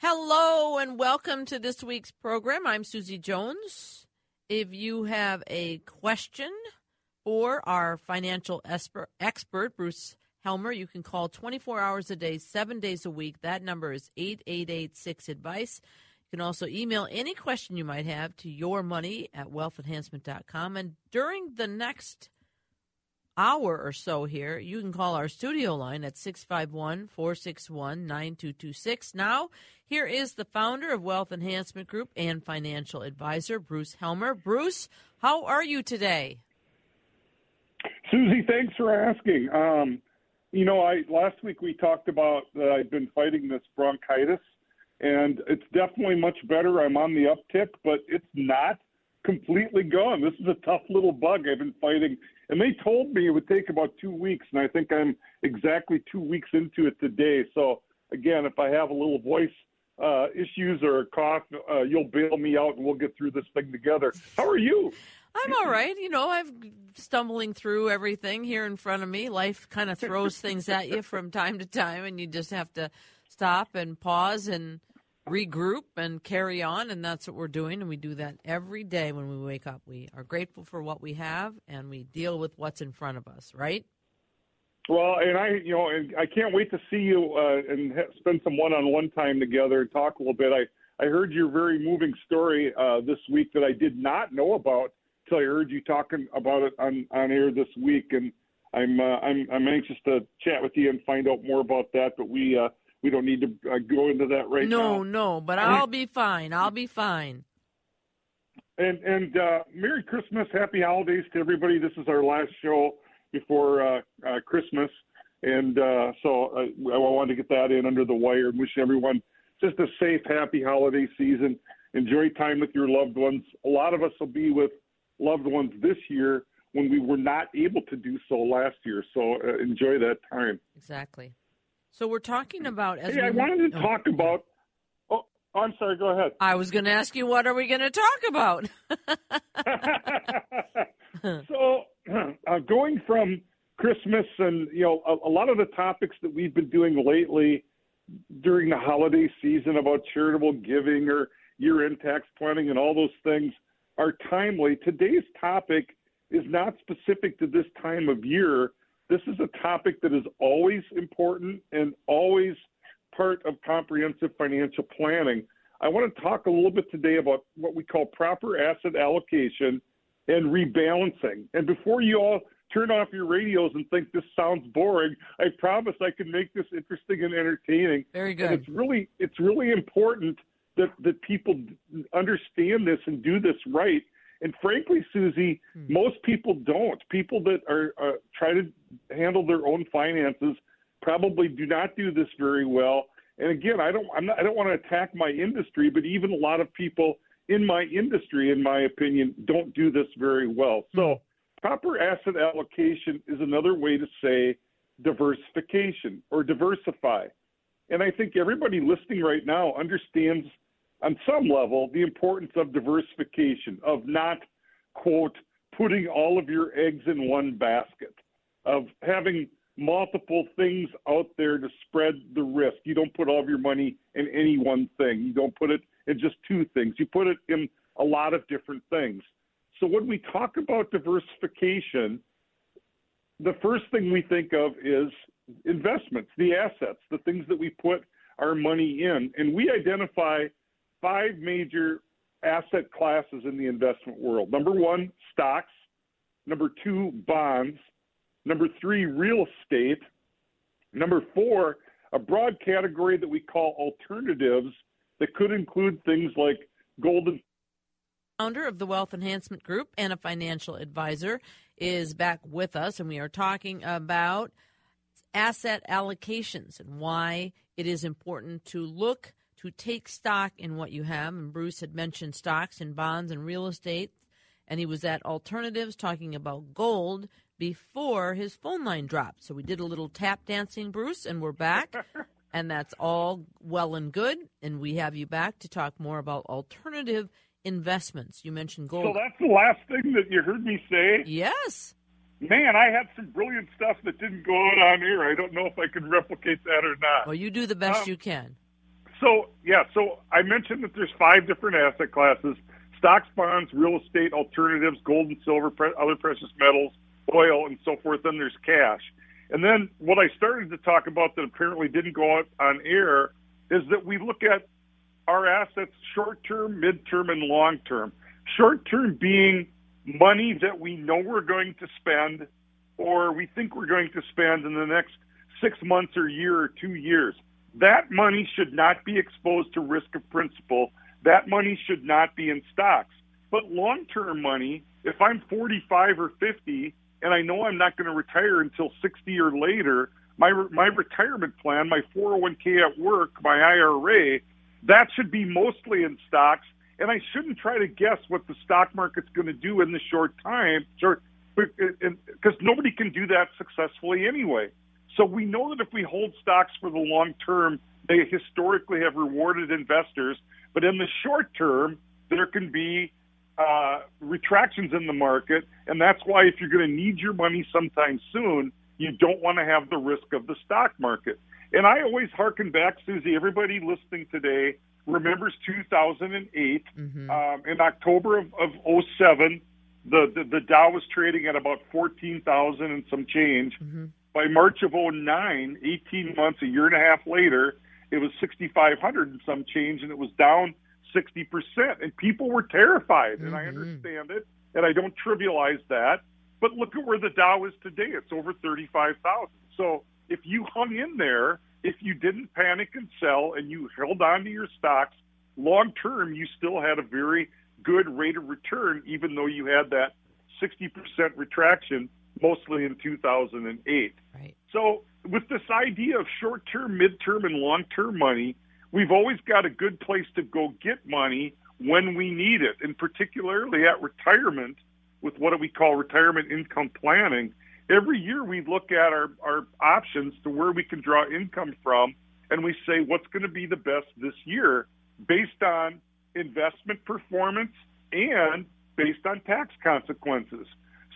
Hello and welcome to this week's program. I'm Susie Jones. If you have a question for our financial expert, Bruce Helmer, you can call 24 hours a day, seven days a week. That number is 8886 Advice. You can also email any question you might have to yourmoney at wealthenhancement.com. And during the next hour or so here, you can call our studio line at 651 461 9226. Now, here is the founder of Wealth Enhancement Group and financial advisor, Bruce Helmer. Bruce, how are you today? Susie, thanks for asking. Um, you know, I last week we talked about that I've been fighting this bronchitis, and it's definitely much better. I'm on the uptick, but it's not completely gone. This is a tough little bug I've been fighting, and they told me it would take about two weeks, and I think I'm exactly two weeks into it today. So again, if I have a little voice uh, issues or a cough, uh, you'll bail me out, and we'll get through this thing together. How are you? I'm all right. You know, I'm stumbling through everything here in front of me. Life kind of throws things at you from time to time, and you just have to stop and pause and regroup and carry on. And that's what we're doing. And we do that every day when we wake up. We are grateful for what we have, and we deal with what's in front of us, right? Well, and I, you know, and I can't wait to see you uh, and ha- spend some one-on-one time together and talk a little bit. I I heard your very moving story uh, this week that I did not know about till I heard you talking about it on on air this week, and I'm uh, I'm I'm anxious to chat with you and find out more about that. But we uh, we don't need to uh, go into that right no, now. No, no, but I'll be fine. I'll be fine. And and uh, Merry Christmas, Happy Holidays to everybody. This is our last show before uh, uh, Christmas, and uh, so I, I wanted to get that in under the wire wish everyone just a safe, happy holiday season. Enjoy time with your loved ones. A lot of us will be with loved ones this year when we were not able to do so last year. So uh, enjoy that time. Exactly. So we're talking about. As hey, I wanted to oh. talk about. Oh, I'm sorry. Go ahead. I was going to ask you, what are we going to talk about? so, uh, going from Christmas and you know a, a lot of the topics that we've been doing lately during the holiday season about charitable giving or year-end tax planning and all those things are timely. Today's topic is not specific to this time of year. This is a topic that is always important and always part of comprehensive financial planning. I want to talk a little bit today about what we call proper asset allocation and rebalancing. And before you all turn off your radios and think this sounds boring, I promise I can make this interesting and entertaining. Very good. And it's really it's really important that that people understand this and do this right. And frankly, Susie, hmm. most people don't. People that are uh, try to handle their own finances probably do not do this very well. And again, I don't I'm not, I don't want to attack my industry, but even a lot of people in my industry, in my opinion, don't do this very well. So hmm. proper asset allocation is another way to say diversification or diversify. And I think everybody listening right now understands on some level the importance of diversification, of not, quote, putting all of your eggs in one basket, of having multiple things out there to spread the risk. You don't put all of your money in any one thing. You don't put it in just two things. You put it in a lot of different things. So when we talk about diversification, the first thing we think of is investments, the assets, the things that we put our money in. And we identify five major asset classes in the investment world. Number one, stocks. Number two, bonds. Number three, real estate. Number four, a broad category that we call alternatives that could include things like gold founder of the Wealth Enhancement Group and a financial advisor is back with us and we are talking about asset allocations and why it is important to look to take stock in what you have. And Bruce had mentioned stocks and bonds and real estate. And he was at Alternatives talking about gold before his phone line dropped. So we did a little tap dancing, Bruce, and we're back. and that's all well and good. And we have you back to talk more about alternative investments. You mentioned gold. So that's the last thing that you heard me say? Yes. Man, I had some brilliant stuff that didn't go out on air. I don't know if I can replicate that or not. Well, you do the best um, you can. So yeah, so I mentioned that there's five different asset classes: stocks, bonds, real estate, alternatives, gold and silver, pre- other precious metals, oil, and so forth. Then there's cash. And then what I started to talk about that apparently didn't go out on air is that we look at our assets short term, mid term, and long term. Short term being money that we know we're going to spend or we think we're going to spend in the next six months or year or two years. That money should not be exposed to risk of principal. That money should not be in stocks. But long term money, if I'm 45 or 50 and I know I'm not going to retire until 60 or later, my my retirement plan, my 401k at work, my IRA, that should be mostly in stocks, and I shouldn't try to guess what the stock market's going to do in the short time, because nobody can do that successfully anyway. So we know that if we hold stocks for the long term, they historically have rewarded investors, but in the short term, there can be uh, retractions in the market, and that's why if you're going to need your money sometime soon, you don't want to have the risk of the stock market. And I always harken back, Susie. Everybody listening today remembers 2008. Mm-hmm. Um, in October of, of 07, the, the, the Dow was trading at about 14,000 and some change. Mm-hmm. By March of 09, 18 months, a year and a half later, it was 6,500 and some change, and it was down 60%. And people were terrified, mm-hmm. and I mm-hmm. understand it, and I don't trivialize that. But look at where the Dow is today. It's over 35,000. So if you hung in there, if you didn't panic and sell and you held on to your stocks, long term, you still had a very good rate of return, even though you had that 60% retraction mostly in 2008. Right. So, with this idea of short term, mid term, and long term money, we've always got a good place to go get money when we need it, and particularly at retirement with what we call retirement income planning. Every year we look at our, our options to where we can draw income from, and we say what's going to be the best this year based on investment performance and based on tax consequences.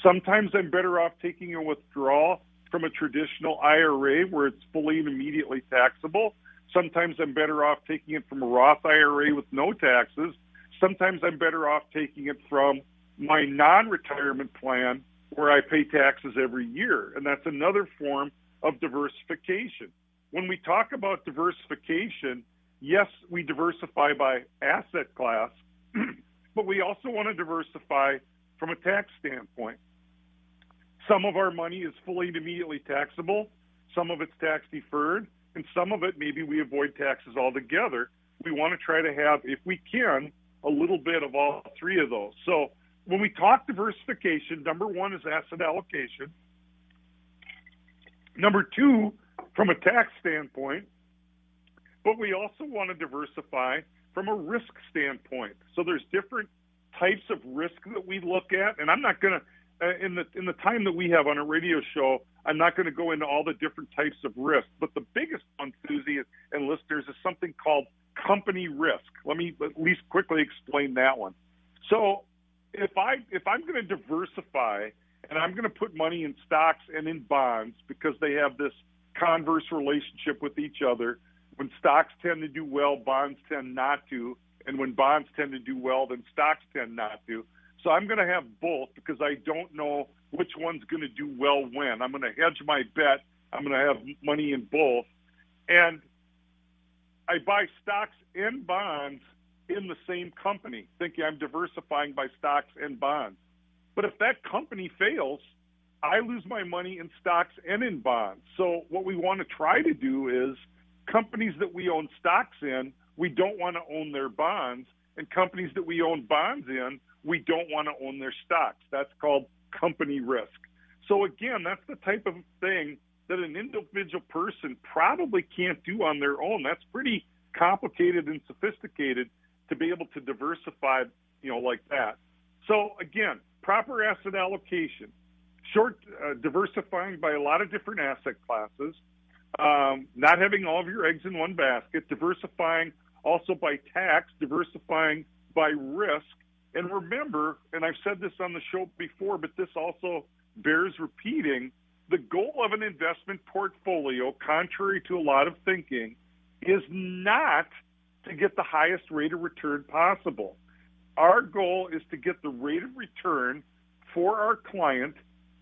Sometimes I'm better off taking a withdrawal from a traditional IRA where it's fully and immediately taxable. Sometimes I'm better off taking it from a Roth IRA with no taxes. Sometimes I'm better off taking it from my non retirement plan where I pay taxes every year. And that's another form of diversification. When we talk about diversification, yes, we diversify by asset class, but we also want to diversify from a tax standpoint. Some of our money is fully and immediately taxable, some of it's tax deferred, and some of it maybe we avoid taxes altogether. We want to try to have, if we can, a little bit of all three of those. So when we talk diversification, number one is asset allocation. Number two, from a tax standpoint, but we also want to diversify from a risk standpoint. So there's different types of risk that we look at, and I'm not going to Uh, in the in the time that we have on a radio show, I'm not going to go into all the different types of risk. But the biggest one, Susie and listeners, is something called company risk. Let me at least quickly explain that one. So if I if I'm going to diversify and I'm going to put money in stocks and in bonds because they have this converse relationship with each other, when stocks tend to do well, bonds tend not to. And when bonds tend to do well, then stocks tend not to. So I'm going to have both because I don't know which one's going to do well when. I'm going to hedge my bet. I'm going to have money in both. And I buy stocks and bonds in the same company, thinking I'm diversifying by stocks and bonds. But if that company fails, I lose my money in stocks and in bonds. So what we want to try to do is companies that we own stocks in, we don't want to own their bonds, and companies that we own bonds in, we don't want to own their stocks. That's called company risk. So again, that's the type of thing that an individual person probably can't do on their own. That's pretty complicated and sophisticated to be able to diversify, you know, like that. So again, proper asset allocation, short uh, diversifying by a lot of different asset classes, um, not having all of your eggs in one basket, diversifying also by tax, diversifying by risk. And remember, and I've said this on the show before, but this also bears repeating the goal of an investment portfolio, contrary to a lot of thinking, is not to get the highest rate of return possible. Our goal is to get the rate of return for our client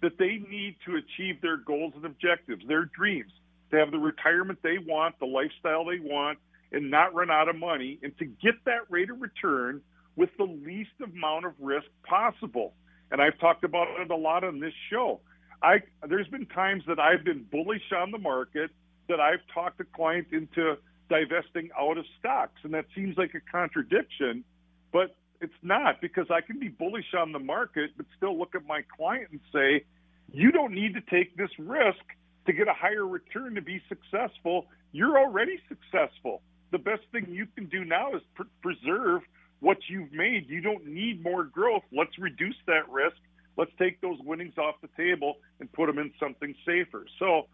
that they need to achieve their goals and objectives, their dreams, to have the retirement they want, the lifestyle they want, and not run out of money, and to get that rate of return with the least amount of risk possible. And I've talked about it a lot on this show. I there's been times that I've been bullish on the market that I've talked a client into divesting out of stocks, and that seems like a contradiction, but it's not because I can be bullish on the market, but still look at my client and say, you don't need to take this risk to get a higher return to be successful. You're already successful. The best thing you can do now is pr- preserve what you've made. You don't need more growth. Let's reduce that risk. Let's take those winnings off the table and put them in something safer. So,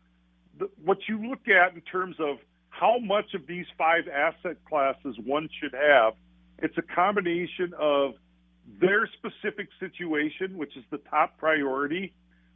the, what you look at in terms of how much of these five asset classes one should have, it's a combination of their specific situation, which is the top priority.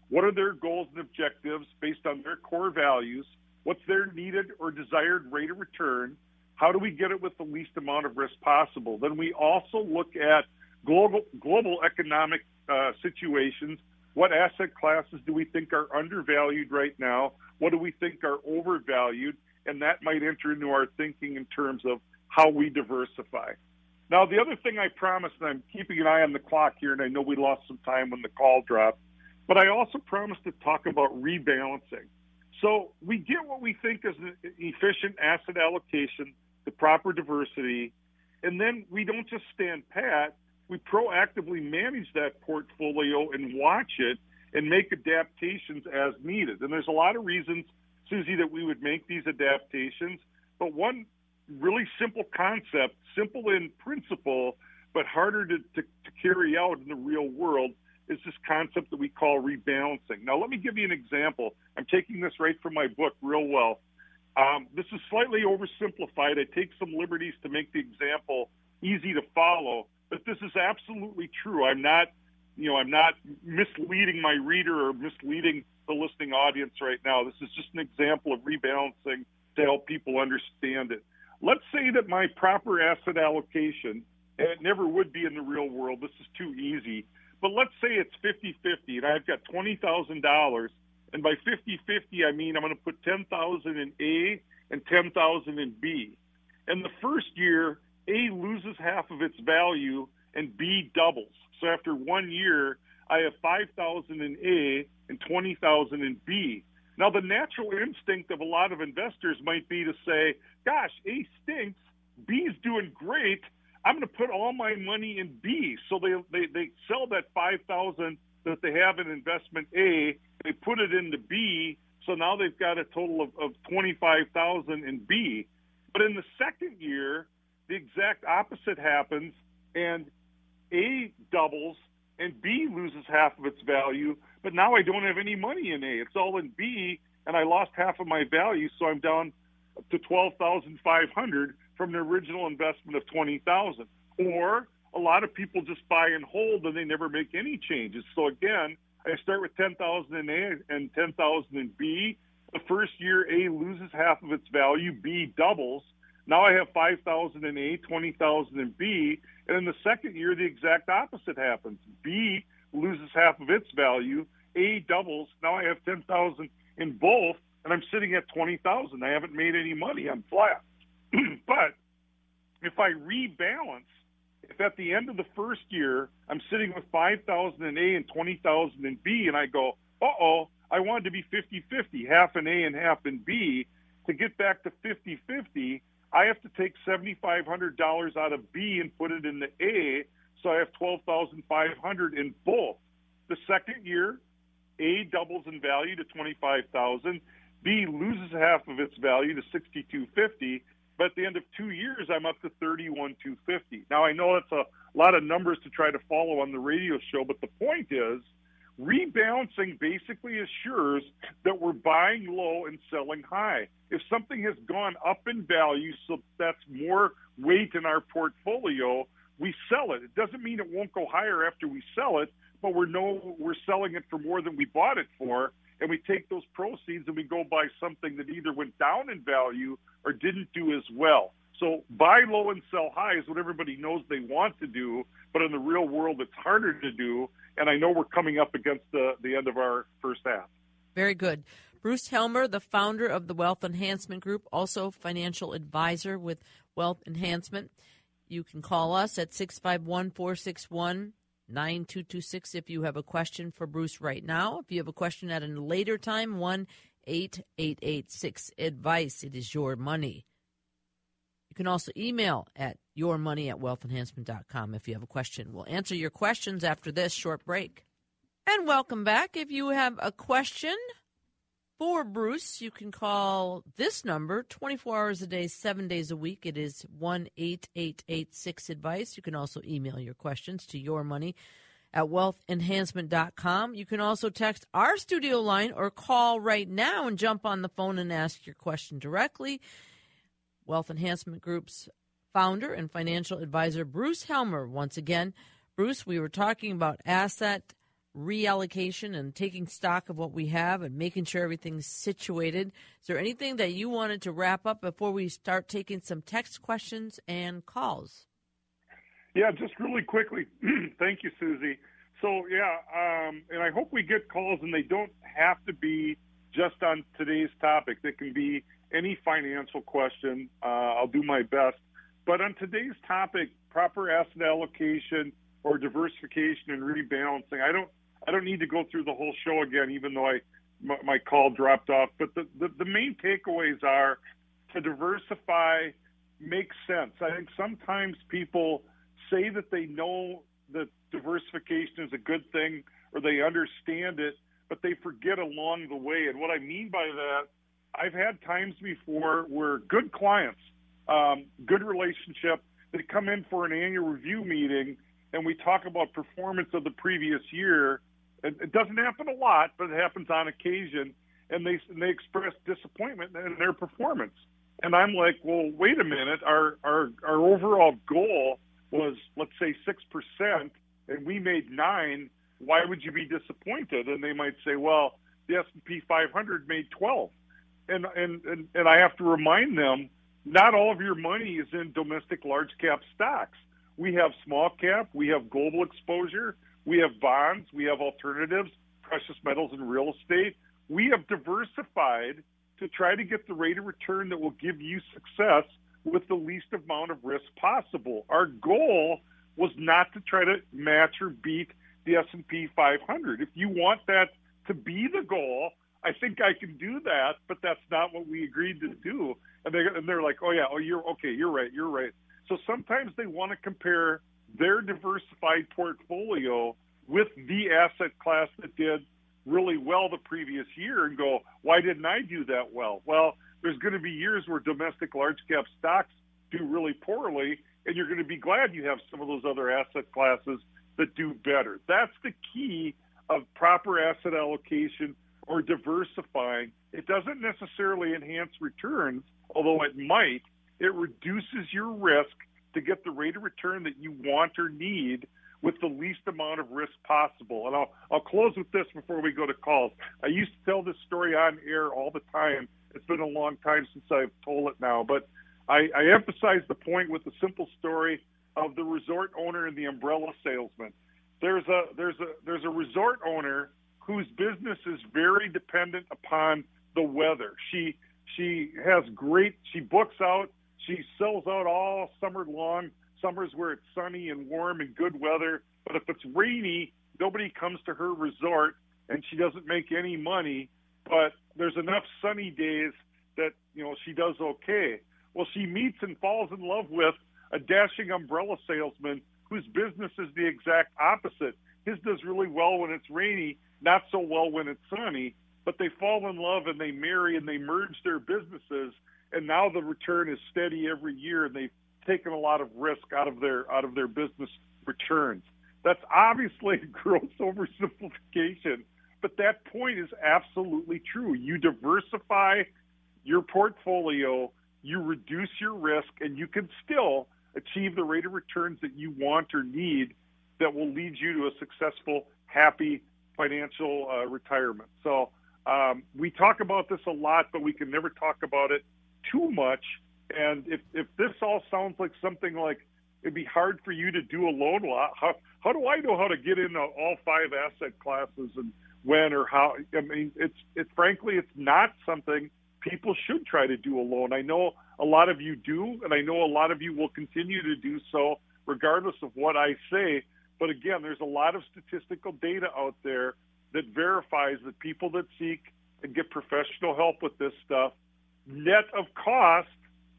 What are their goals and objectives based on their core values? What's their needed or desired rate of return? How do we get it with the least amount of risk possible? Then we also look at global global economic uh, situations. What asset classes do we think are undervalued right now? What do we think are overvalued? And that might enter into our thinking in terms of how we diversify. Now, the other thing I promised, and I'm keeping an eye on the clock here, and I know we lost some time when the call dropped, but I also promised to talk about rebalancing. So we get what we think is an efficient asset allocation the proper diversity, and then we don't just stand pat. We proactively manage that portfolio and watch it and make adaptations as needed. And there's a lot of reasons, Susie, that we would make these adaptations. But one really simple concept, simple in principle, but harder to, to, to carry out in the real world, is this concept that we call rebalancing. Now, let me give you an example. I'm taking this right from my book, Real Wealth. Um, this is slightly oversimplified. I take some liberties to make the example easy to follow, but this is absolutely true. I'm not, you know, I'm not misleading my reader or misleading the listening audience right now. This is just an example of rebalancing to help people understand it. Let's say that my proper asset allocation, and it never would be in the real world, this is too easy, but let's say it's 50 50 and I've got $20,000 and by 50-50, I mean I'm going to put 10,000 in A and 10,000 in B. And the first year, A loses half of its value and B doubles. So after one year, I have 5,000 in A and 20,000 in B. Now, the natural instinct of a lot of investors might be to say, gosh, A stinks, B's doing great. I'm going to put all my money in B. So they, they, they sell that 5,000 that they have in investment A they put it into B, so now they've got a total of, of 25,000 in B. But in the second year, the exact opposite happens, and A doubles and B loses half of its value. But now I don't have any money in A. It's all in B, and I lost half of my value, so I'm down to 12,500 from the original investment of 20,000. Or a lot of people just buy and hold and they never make any changes. So again, I start with 10,000 in A and 10,000 in B. The first year, A loses half of its value, B doubles. Now I have 5,000 in A, 20,000 in B. And in the second year, the exact opposite happens. B loses half of its value, A doubles. Now I have 10,000 in both, and I'm sitting at 20,000. I haven't made any money. I'm flat. but if I rebalance if at the end of the first year I'm sitting with 5,000 in A and 20,000 in B, and I go, uh oh, I wanted to be 50 50, half in A and half in B, to get back to 50 50, I have to take $7,500 out of B and put it in the A, so I have 12,500 in both. The second year, A doubles in value to 25,000, B loses half of its value to 6250 but at the end of two years, I'm up to 31 250. Now I know that's a lot of numbers to try to follow on the radio show, but the point is, rebalancing basically assures that we're buying low and selling high. If something has gone up in value, so that's more weight in our portfolio, we sell it. It doesn't mean it won't go higher after we sell it, but we know we're selling it for more than we bought it for, and we take those proceeds and we go buy something that either went down in value or didn't do as well. So buy low and sell high is what everybody knows they want to do, but in the real world, it's harder to do. And I know we're coming up against the, the end of our first half. Very good. Bruce Helmer, the founder of the Wealth Enhancement Group, also financial advisor with Wealth Enhancement. You can call us at 651 461 9226 if you have a question for Bruce right now. If you have a question at a later time, 1 8886 advice. It is your money. You can also email at yourmoney at wealthenhancement.com if you have a question. We'll answer your questions after this short break. And welcome back. If you have a question for Bruce, you can call this number 24 hours a day, seven days a week. It is 1 8886 advice. You can also email your questions to your money at wealthenhancement.com. You can also text our studio line or call right now and jump on the phone and ask your question directly. Wealth Enhancement Group's founder and financial advisor, Bruce Helmer. Once again, Bruce, we were talking about asset reallocation and taking stock of what we have and making sure everything's situated. Is there anything that you wanted to wrap up before we start taking some text questions and calls? Yeah, just really quickly. Thank you, Susie. So, yeah, um, and I hope we get calls and they don't have to be just on today's topic. They can be any financial question. Uh, I'll do my best. But on today's topic, proper asset allocation or diversification and rebalancing, I don't I don't need to go through the whole show again, even though I my, my call dropped off. But the, the, the main takeaways are to diversify makes sense. I think sometimes people say that they know that diversification is a good thing or they understand it, but they forget along the way. And what I mean by that, I've had times before where good clients, um, good relationship, they come in for an annual review meeting and we talk about performance of the previous year. It, it doesn't happen a lot, but it happens on occasion. And they, and they express disappointment in their performance. And I'm like, well, wait a minute. Our, our, our overall goal was let's say six percent and we made nine, why would you be disappointed? And they might say, well, the S and P 500 made 12, and and and, and I have to remind them, not all of your money is in domestic large cap stocks. We have small cap, we have global exposure, we have bonds, we have alternatives, precious metals, and real estate. We have diversified to try to get the rate of return that will give you success with the least amount of risk possible. Our goal was not to try to match or beat the S&P 500. If you want that to be the goal, I think I can do that, but that's not what we agreed to do. And they and they're like, "Oh yeah, oh you're okay, you're right, you're right." So sometimes they want to compare their diversified portfolio with the asset class that did really well the previous year and go, "Why didn't I do that well?" Well, there's going to be years where domestic large cap stocks do really poorly, and you're going to be glad you have some of those other asset classes that do better. That's the key of proper asset allocation or diversifying. It doesn't necessarily enhance returns, although it might. It reduces your risk to get the rate of return that you want or need with the least amount of risk possible. And I'll I'll close with this before we go to calls. I used to tell this story on air all the time it's been a long time since I've told it now, but I, I emphasize the point with the simple story of the resort owner and the umbrella salesman. There's a there's a there's a resort owner whose business is very dependent upon the weather. She she has great she books out, she sells out all summer long, summers where it's sunny and warm and good weather. But if it's rainy, nobody comes to her resort and she doesn't make any money but there's enough sunny days that you know she does okay. Well, she meets and falls in love with a dashing umbrella salesman whose business is the exact opposite. His does really well when it's rainy, not so well when it's sunny. But they fall in love and they marry and they merge their businesses, and now the return is steady every year, and they've taken a lot of risk out of their out of their business returns. That's obviously a gross oversimplification but that point is absolutely true. You diversify your portfolio, you reduce your risk, and you can still achieve the rate of returns that you want or need that will lead you to a successful, happy financial uh, retirement. So um, we talk about this a lot, but we can never talk about it too much And if if this all sounds like something like it'd be hard for you to do a loan lot, how how do I know how to get into all five asset classes and when or how? I mean, it's it's frankly it's not something people should try to do alone. I know a lot of you do, and I know a lot of you will continue to do so regardless of what I say. But again, there's a lot of statistical data out there that verifies that people that seek and get professional help with this stuff, net of cost,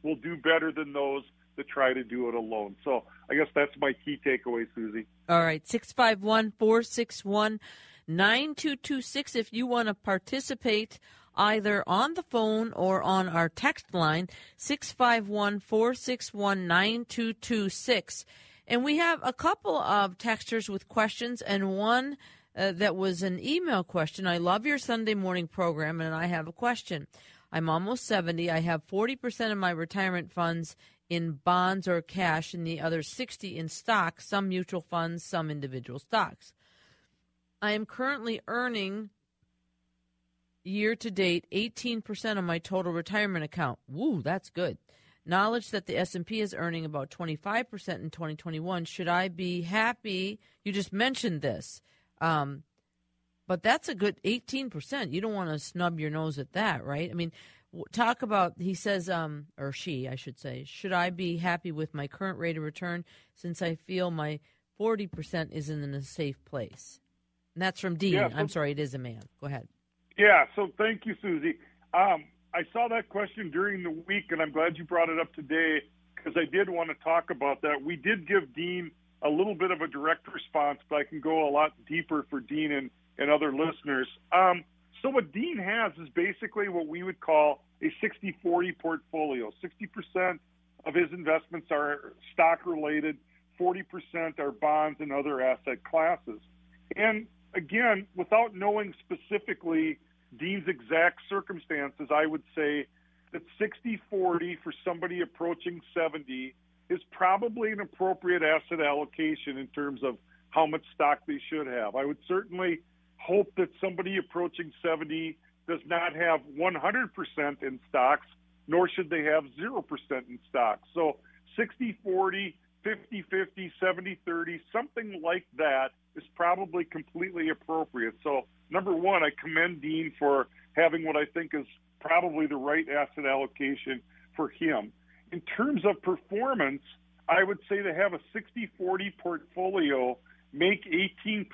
will do better than those that try to do it alone. So I guess that's my key takeaway, Susie. All right, 651 461 9226. If you want to participate either on the phone or on our text line, 651 461 9226. And we have a couple of texters with questions and one uh, that was an email question. I love your Sunday morning program, and I have a question. I'm almost 70. I have 40% of my retirement funds in bonds or cash, and the other 60 in stocks, some mutual funds, some individual stocks. I am currently earning year to date 18% of my total retirement account. Woo, that's good. Knowledge that the S&P is earning about 25% in 2021. Should I be happy? You just mentioned this. Um, but that's a good 18%. You don't want to snub your nose at that, right? I mean, talk about, he says, um, or she, I should say, should I be happy with my current rate of return since I feel my 40% is in a safe place? And that's from Dean. Yeah, so, I'm sorry, it is a man. Go ahead. Yeah, so thank you, Susie. Um, I saw that question during the week, and I'm glad you brought it up today because I did want to talk about that. We did give Dean a little bit of a direct response, but I can go a lot deeper for Dean and, and other listeners. Um, so, what Dean has is basically what we would call a 60 40 portfolio. 60% of his investments are stock related, 40% are bonds and other asset classes. And again, without knowing specifically Dean's exact circumstances, I would say that 60 40 for somebody approaching 70 is probably an appropriate asset allocation in terms of how much stock they should have. I would certainly hope that somebody approaching 70 does not have 100% in stocks, nor should they have 0% in stocks. So 60 40, 50 50, 70 30, something like that is probably completely appropriate. So, number one, I commend Dean for having what I think is probably the right asset allocation for him. In terms of performance, I would say to have a 60 40 portfolio make 18%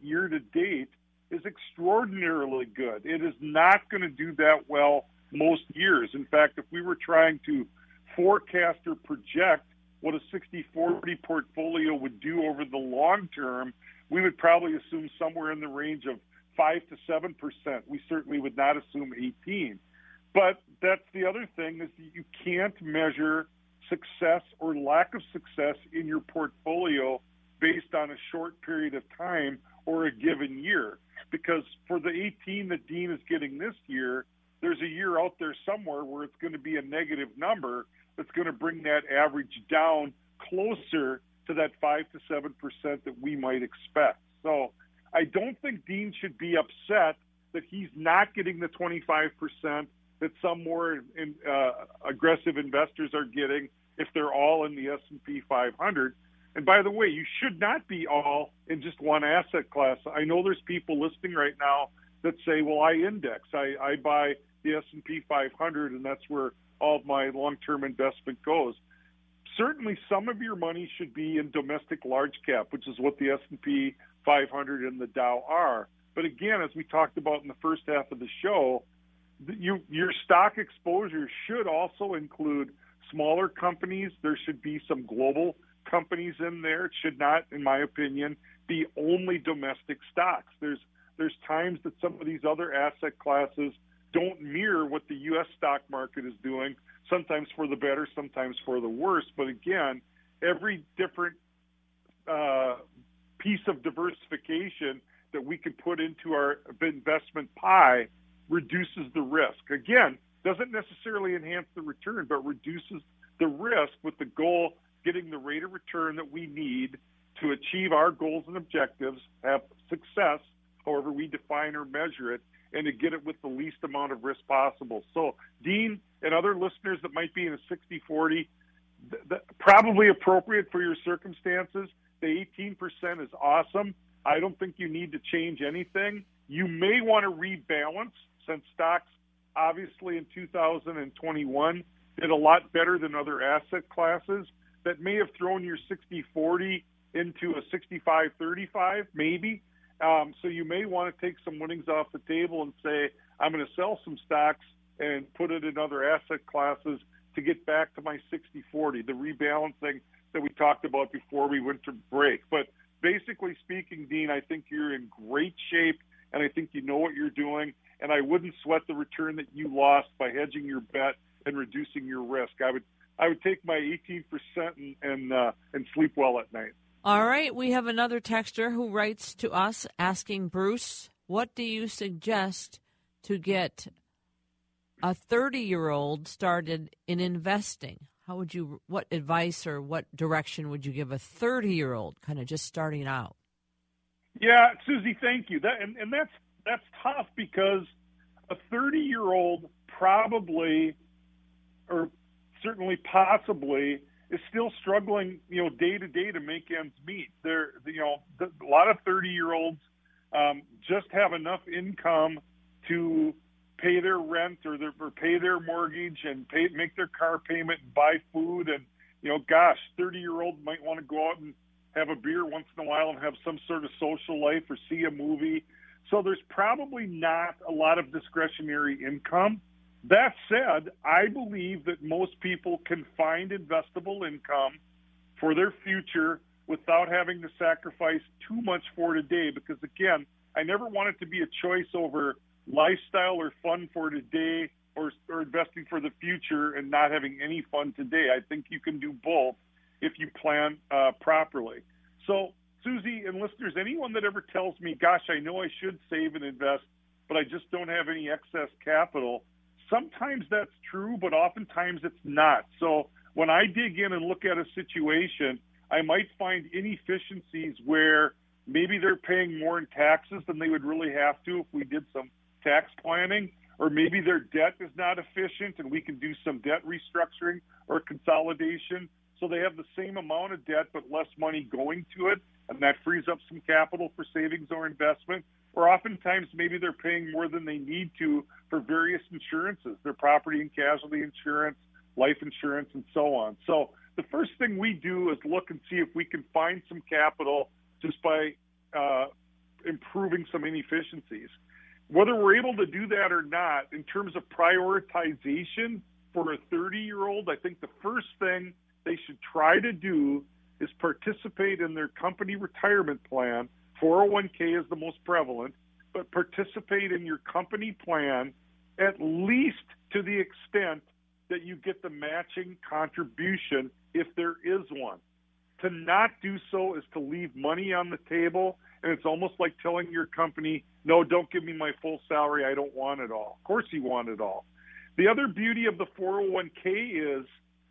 year to date is extraordinarily good. It is not going to do that well most years. In fact, if we were trying to forecast or project what a 60 40 portfolio would do over the long term, we would probably assume somewhere in the range of 5 to 7%. We certainly would not assume 18. But that's the other thing is that you can't measure success or lack of success in your portfolio based on a short period of time or a given year. Because for the 18 that Dean is getting this year, there's a year out there somewhere where it's going to be a negative number that's going to bring that average down closer to that 5 to 7% that we might expect. So I don't think Dean should be upset that he's not getting the 25% that some more in, uh, aggressive investors are getting if they're all in the S&P 500. And by the way, you should not be all in just one asset class. I know there's people listening right now that say, "Well, I index. I, I buy the S&P 500, and that's where all of my long-term investment goes." Certainly, some of your money should be in domestic large cap, which is what the S&P 500 and the Dow are. But again, as we talked about in the first half of the show, you, your stock exposure should also include smaller companies. There should be some global companies in there. It should not, in my opinion, be only domestic stocks. There's there's times that some of these other asset classes don't mirror what the U.S. stock market is doing. Sometimes for the better, sometimes for the worse. But again, every different uh, piece of diversification that we can put into our investment pie reduces the risk. Again, doesn't necessarily enhance the return, but reduces the risk with the goal getting the rate of return that we need to achieve our goals and objectives, have success, however we define or measure it, and to get it with the least amount of risk possible. So, Dean and other listeners that might be in a 60 40, th- th- probably appropriate for your circumstances. The 18% is awesome. I don't think you need to change anything. You may want to rebalance since stocks, obviously, in 2021 did a lot better than other asset classes that may have thrown your 60 40 into a 65 35, maybe. Um, so you may want to take some winnings off the table and say, I'm going to sell some stocks and put it in other asset classes to get back to my 60 40, the rebalancing that we talked about before we went to break. But basically speaking, Dean, I think you're in great shape and I think you know what you're doing. And I wouldn't sweat the return that you lost by hedging your bet and reducing your risk. I would I would take my 18% and and, uh, and sleep well at night. All right, we have another texter who writes to us asking Bruce, what do you suggest to get a 30-year-old started in investing? How would you what advice or what direction would you give a 30-year-old kind of just starting out? Yeah, Susie, thank you. That and, and that's that's tough because a 30-year-old probably or certainly possibly is still struggling, you know, day to day to make ends meet. They're, you know, a lot of 30 year olds um, just have enough income to pay their rent or, their, or pay their mortgage and pay, make their car payment and buy food. And, you know, gosh, 30 year old might want to go out and have a beer once in a while and have some sort of social life or see a movie. So there's probably not a lot of discretionary income. That said, I believe that most people can find investable income for their future without having to sacrifice too much for today. Because again, I never want it to be a choice over lifestyle or fun for today or, or investing for the future and not having any fun today. I think you can do both if you plan uh, properly. So, Susie and listeners, anyone that ever tells me, gosh, I know I should save and invest, but I just don't have any excess capital, sometimes that's true, but oftentimes it's not. So when I dig in and look at a situation, I might find inefficiencies where maybe they're paying more in taxes than they would really have to if we did some tax planning, or maybe their debt is not efficient and we can do some debt restructuring or consolidation. So they have the same amount of debt but less money going to it, and that frees up some capital for savings or investment or oftentimes maybe they're paying more than they need to for various insurances, their property and casualty insurance, life insurance, and so on. So the first thing we do is look and see if we can find some capital just by uh, improving some inefficiencies. Whether we're able to do that or not, in terms of prioritization for a 30 year old, I think the first thing they should try to do is participate in their company retirement plan 401k is the most prevalent, but participate in your company plan at least to the extent that you get the matching contribution if there is one. To not do so is to leave money on the table, and it's almost like telling your company, no, don't give me my full salary. I don't want it all. Of course, you want it all. The other beauty of the 401k is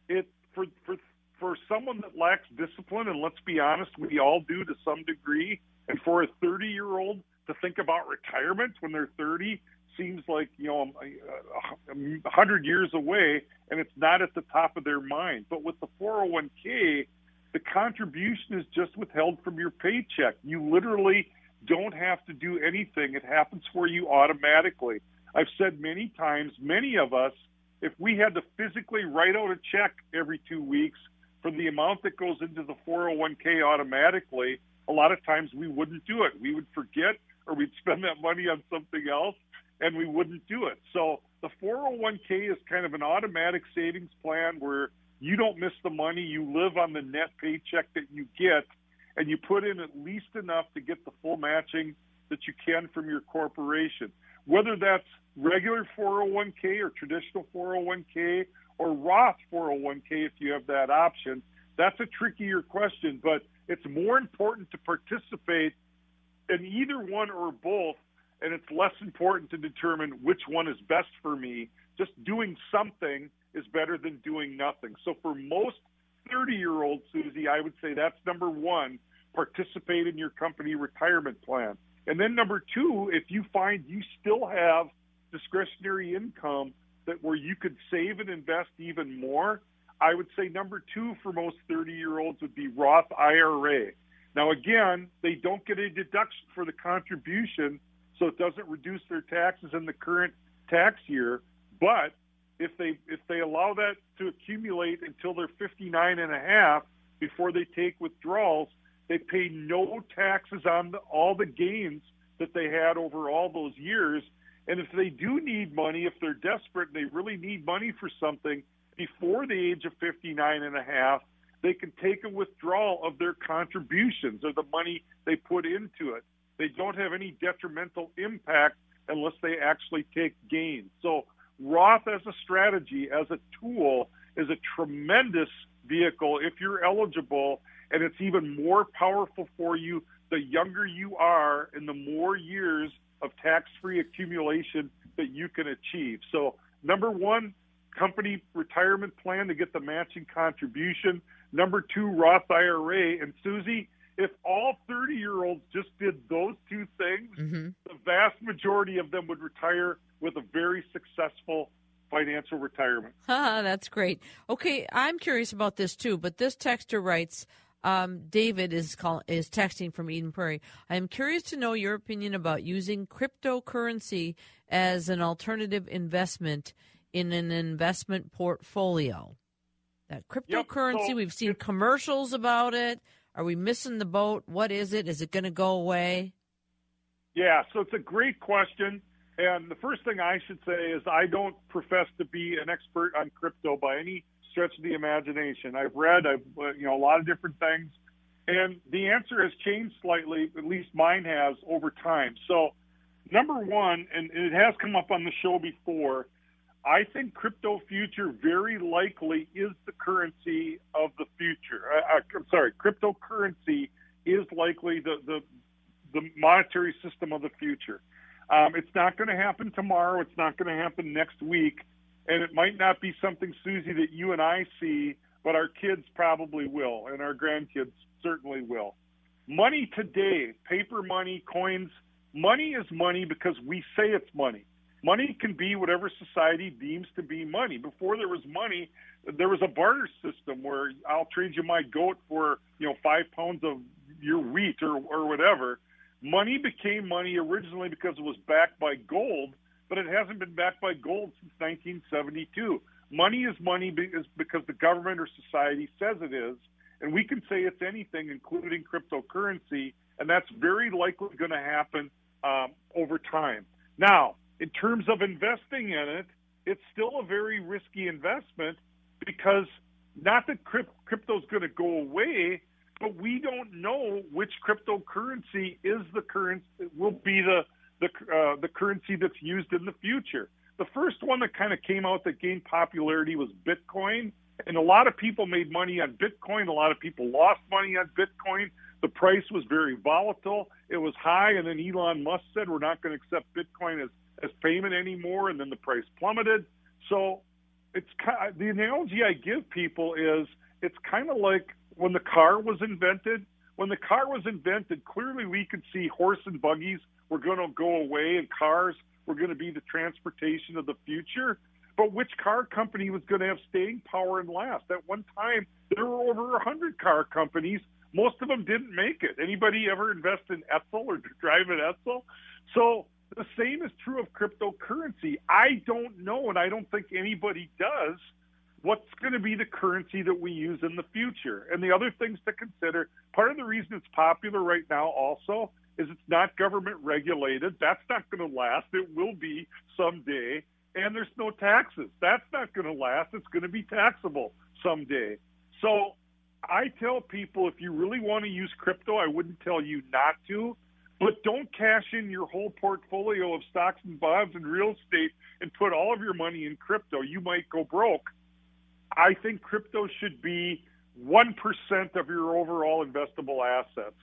it for for for someone that lacks discipline, and let's be honest, we all do to some degree. And for a 30 year old to think about retirement when they're 30 seems like, you know, um, a 100 years away and it's not at the top of their mind. But with the 401k, the contribution is just withheld from your paycheck. You literally don't have to do anything, it happens for you automatically. I've said many times, many of us, if we had to physically write out a check every two weeks for the amount that goes into the 401k automatically, a lot of times we wouldn't do it. We would forget or we'd spend that money on something else and we wouldn't do it. So the 401k is kind of an automatic savings plan where you don't miss the money. You live on the net paycheck that you get and you put in at least enough to get the full matching that you can from your corporation. Whether that's regular 401k or traditional 401k or Roth 401k if you have that option, that's a trickier question, but it's more important to participate in either one or both, and it's less important to determine which one is best for me. Just doing something is better than doing nothing. So for most 30 year old Susie, I would say that's number one participate in your company retirement plan. And then number two, if you find you still have discretionary income that where you could save and invest even more, I would say number two for most 30 year olds would be Roth IRA. Now, again, they don't get a deduction for the contribution, so it doesn't reduce their taxes in the current tax year. But if they if they allow that to accumulate until they're 59 and a half before they take withdrawals, they pay no taxes on the, all the gains that they had over all those years. And if they do need money, if they're desperate and they really need money for something before the age of 59 and a half, they can take a withdrawal of their contributions or the money they put into it. They don't have any detrimental impact unless they actually take gains. So Roth as a strategy, as a tool, is a tremendous vehicle if you're eligible, and it's even more powerful for you the younger you are and the more years of tax free accumulation that you can achieve. So, number one, company retirement plan to get the matching contribution. Number two, Roth IRA. And Susie, if all 30 year olds just did those two things, mm-hmm. the vast majority of them would retire with a very successful financial retirement. That's great. Okay, I'm curious about this too, but this texter writes, um, David is call, is texting from Eden Prairie. I am curious to know your opinion about using cryptocurrency as an alternative investment in an investment portfolio. That cryptocurrency, yep. so we've seen commercials about it. Are we missing the boat? What is it? Is it going to go away? Yeah, so it's a great question. And the first thing I should say is I don't profess to be an expert on crypto by any stretch of the imagination. I've read, I've uh, you know a lot of different things, and the answer has changed slightly. At least mine has over time. So, number one, and it has come up on the show before. I think crypto future very likely is the currency of the future. I, am sorry, cryptocurrency is likely the, the the monetary system of the future. Um, it's not going to happen tomorrow. It's not going to happen next week. And it might not be something, Susie, that you and I see, but our kids probably will, and our grandkids certainly will. Money today, paper money, coins, money is money because we say it's money. Money can be whatever society deems to be money. Before there was money, there was a barter system where I'll trade you my goat for, you know, five pounds of your wheat or, or whatever. Money became money originally because it was backed by gold, but it hasn't been backed by gold since 1972. Money is money because the government or society says it is, and we can say it's anything, including cryptocurrency, and that's very likely going to happen um, over time. Now, in terms of investing in it, it's still a very risky investment because not that crypto is going to go away, but we don't know which cryptocurrency is the currency will be the the uh, the currency that's used in the future. The first one that kind of came out that gained popularity was Bitcoin, and a lot of people made money on Bitcoin. A lot of people lost money on Bitcoin. The price was very volatile. It was high, and then Elon Musk said we're not going to accept Bitcoin as as payment anymore, and then the price plummeted. So it's kind of, the analogy I give people is it's kind of like when the car was invented. When the car was invented, clearly we could see horse and buggies were going to go away and cars were going to be the transportation of the future. But which car company was going to have staying power and last? At one time, there were over 100 car companies. Most of them didn't make it. Anybody ever invest in Edsel or drive an Edsel? So the same is true of cryptocurrency. I don't know, and I don't think anybody does what's going to be the currency that we use in the future. And the other things to consider, part of the reason it's popular right now also is it's not government regulated. That's not going to last. It will be someday. And there's no taxes. That's not going to last. It's going to be taxable someday. So I tell people if you really want to use crypto, I wouldn't tell you not to, but don't cash in your whole portfolio of stocks and bonds and real estate and put all of your money in crypto. You might go broke I think crypto should be 1% of your overall investable assets.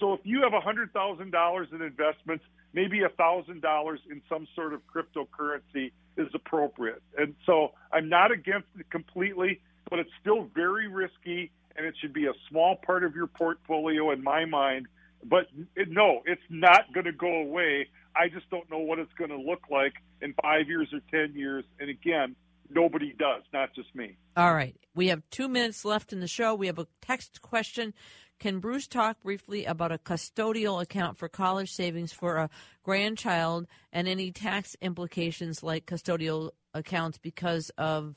So if you have $100,000 in investments, maybe $1,000 in some sort of cryptocurrency is appropriate. And so I'm not against it completely, but it's still very risky and it should be a small part of your portfolio in my mind. But it, no, it's not going to go away. I just don't know what it's going to look like in five years or 10 years. And again, nobody does, not just me. All right. We have two minutes left in the show. We have a text question. Can Bruce talk briefly about a custodial account for college savings for a grandchild and any tax implications like custodial accounts because of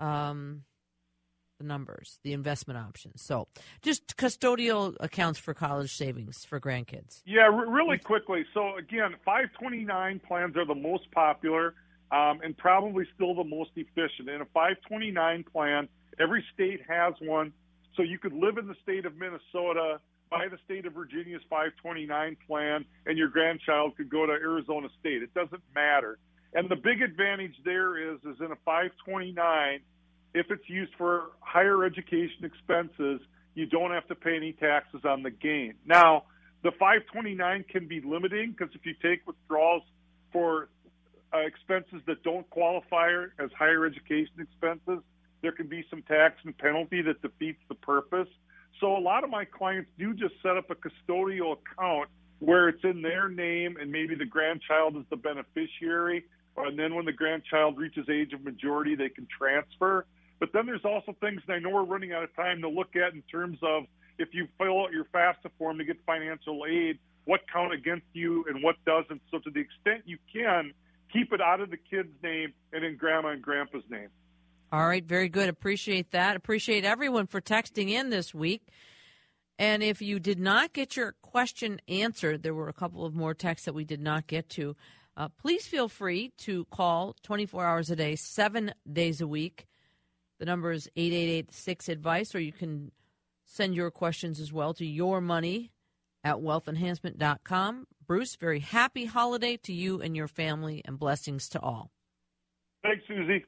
um, the numbers, the investment options. So, just custodial accounts for college savings for grandkids. Yeah, r- really quickly. So, again, 529 plans are the most popular um, and probably still the most efficient. In a 529 plan, every state has one. So, you could live in the state of Minnesota, buy the state of Virginia's 529 plan, and your grandchild could go to Arizona State. It doesn't matter. And the big advantage there is, is in a 529, if it's used for higher education expenses, you don't have to pay any taxes on the gain. Now, the 529 can be limiting because if you take withdrawals for uh, expenses that don't qualify as higher education expenses, there can be some tax and penalty that defeats the purpose. So a lot of my clients do just set up a custodial account where it's in their name and maybe the grandchild is the beneficiary. And then when the grandchild reaches age of majority, they can transfer. But then there's also things, and I know we're running out of time to look at in terms of if you fill out your FAFSA form to get financial aid, what count against you and what doesn't. So to the extent you can, keep it out of the kid's name and in grandma and grandpa's name. All right, very good. Appreciate that. Appreciate everyone for texting in this week. And if you did not get your question answered, there were a couple of more texts that we did not get to. Uh, please feel free to call 24 hours a day, seven days a week the number is 8886 advice, or you can send your questions as well to your money at wealthenhancement.com. Bruce, very happy holiday to you and your family, and blessings to all. Thanks, Susie.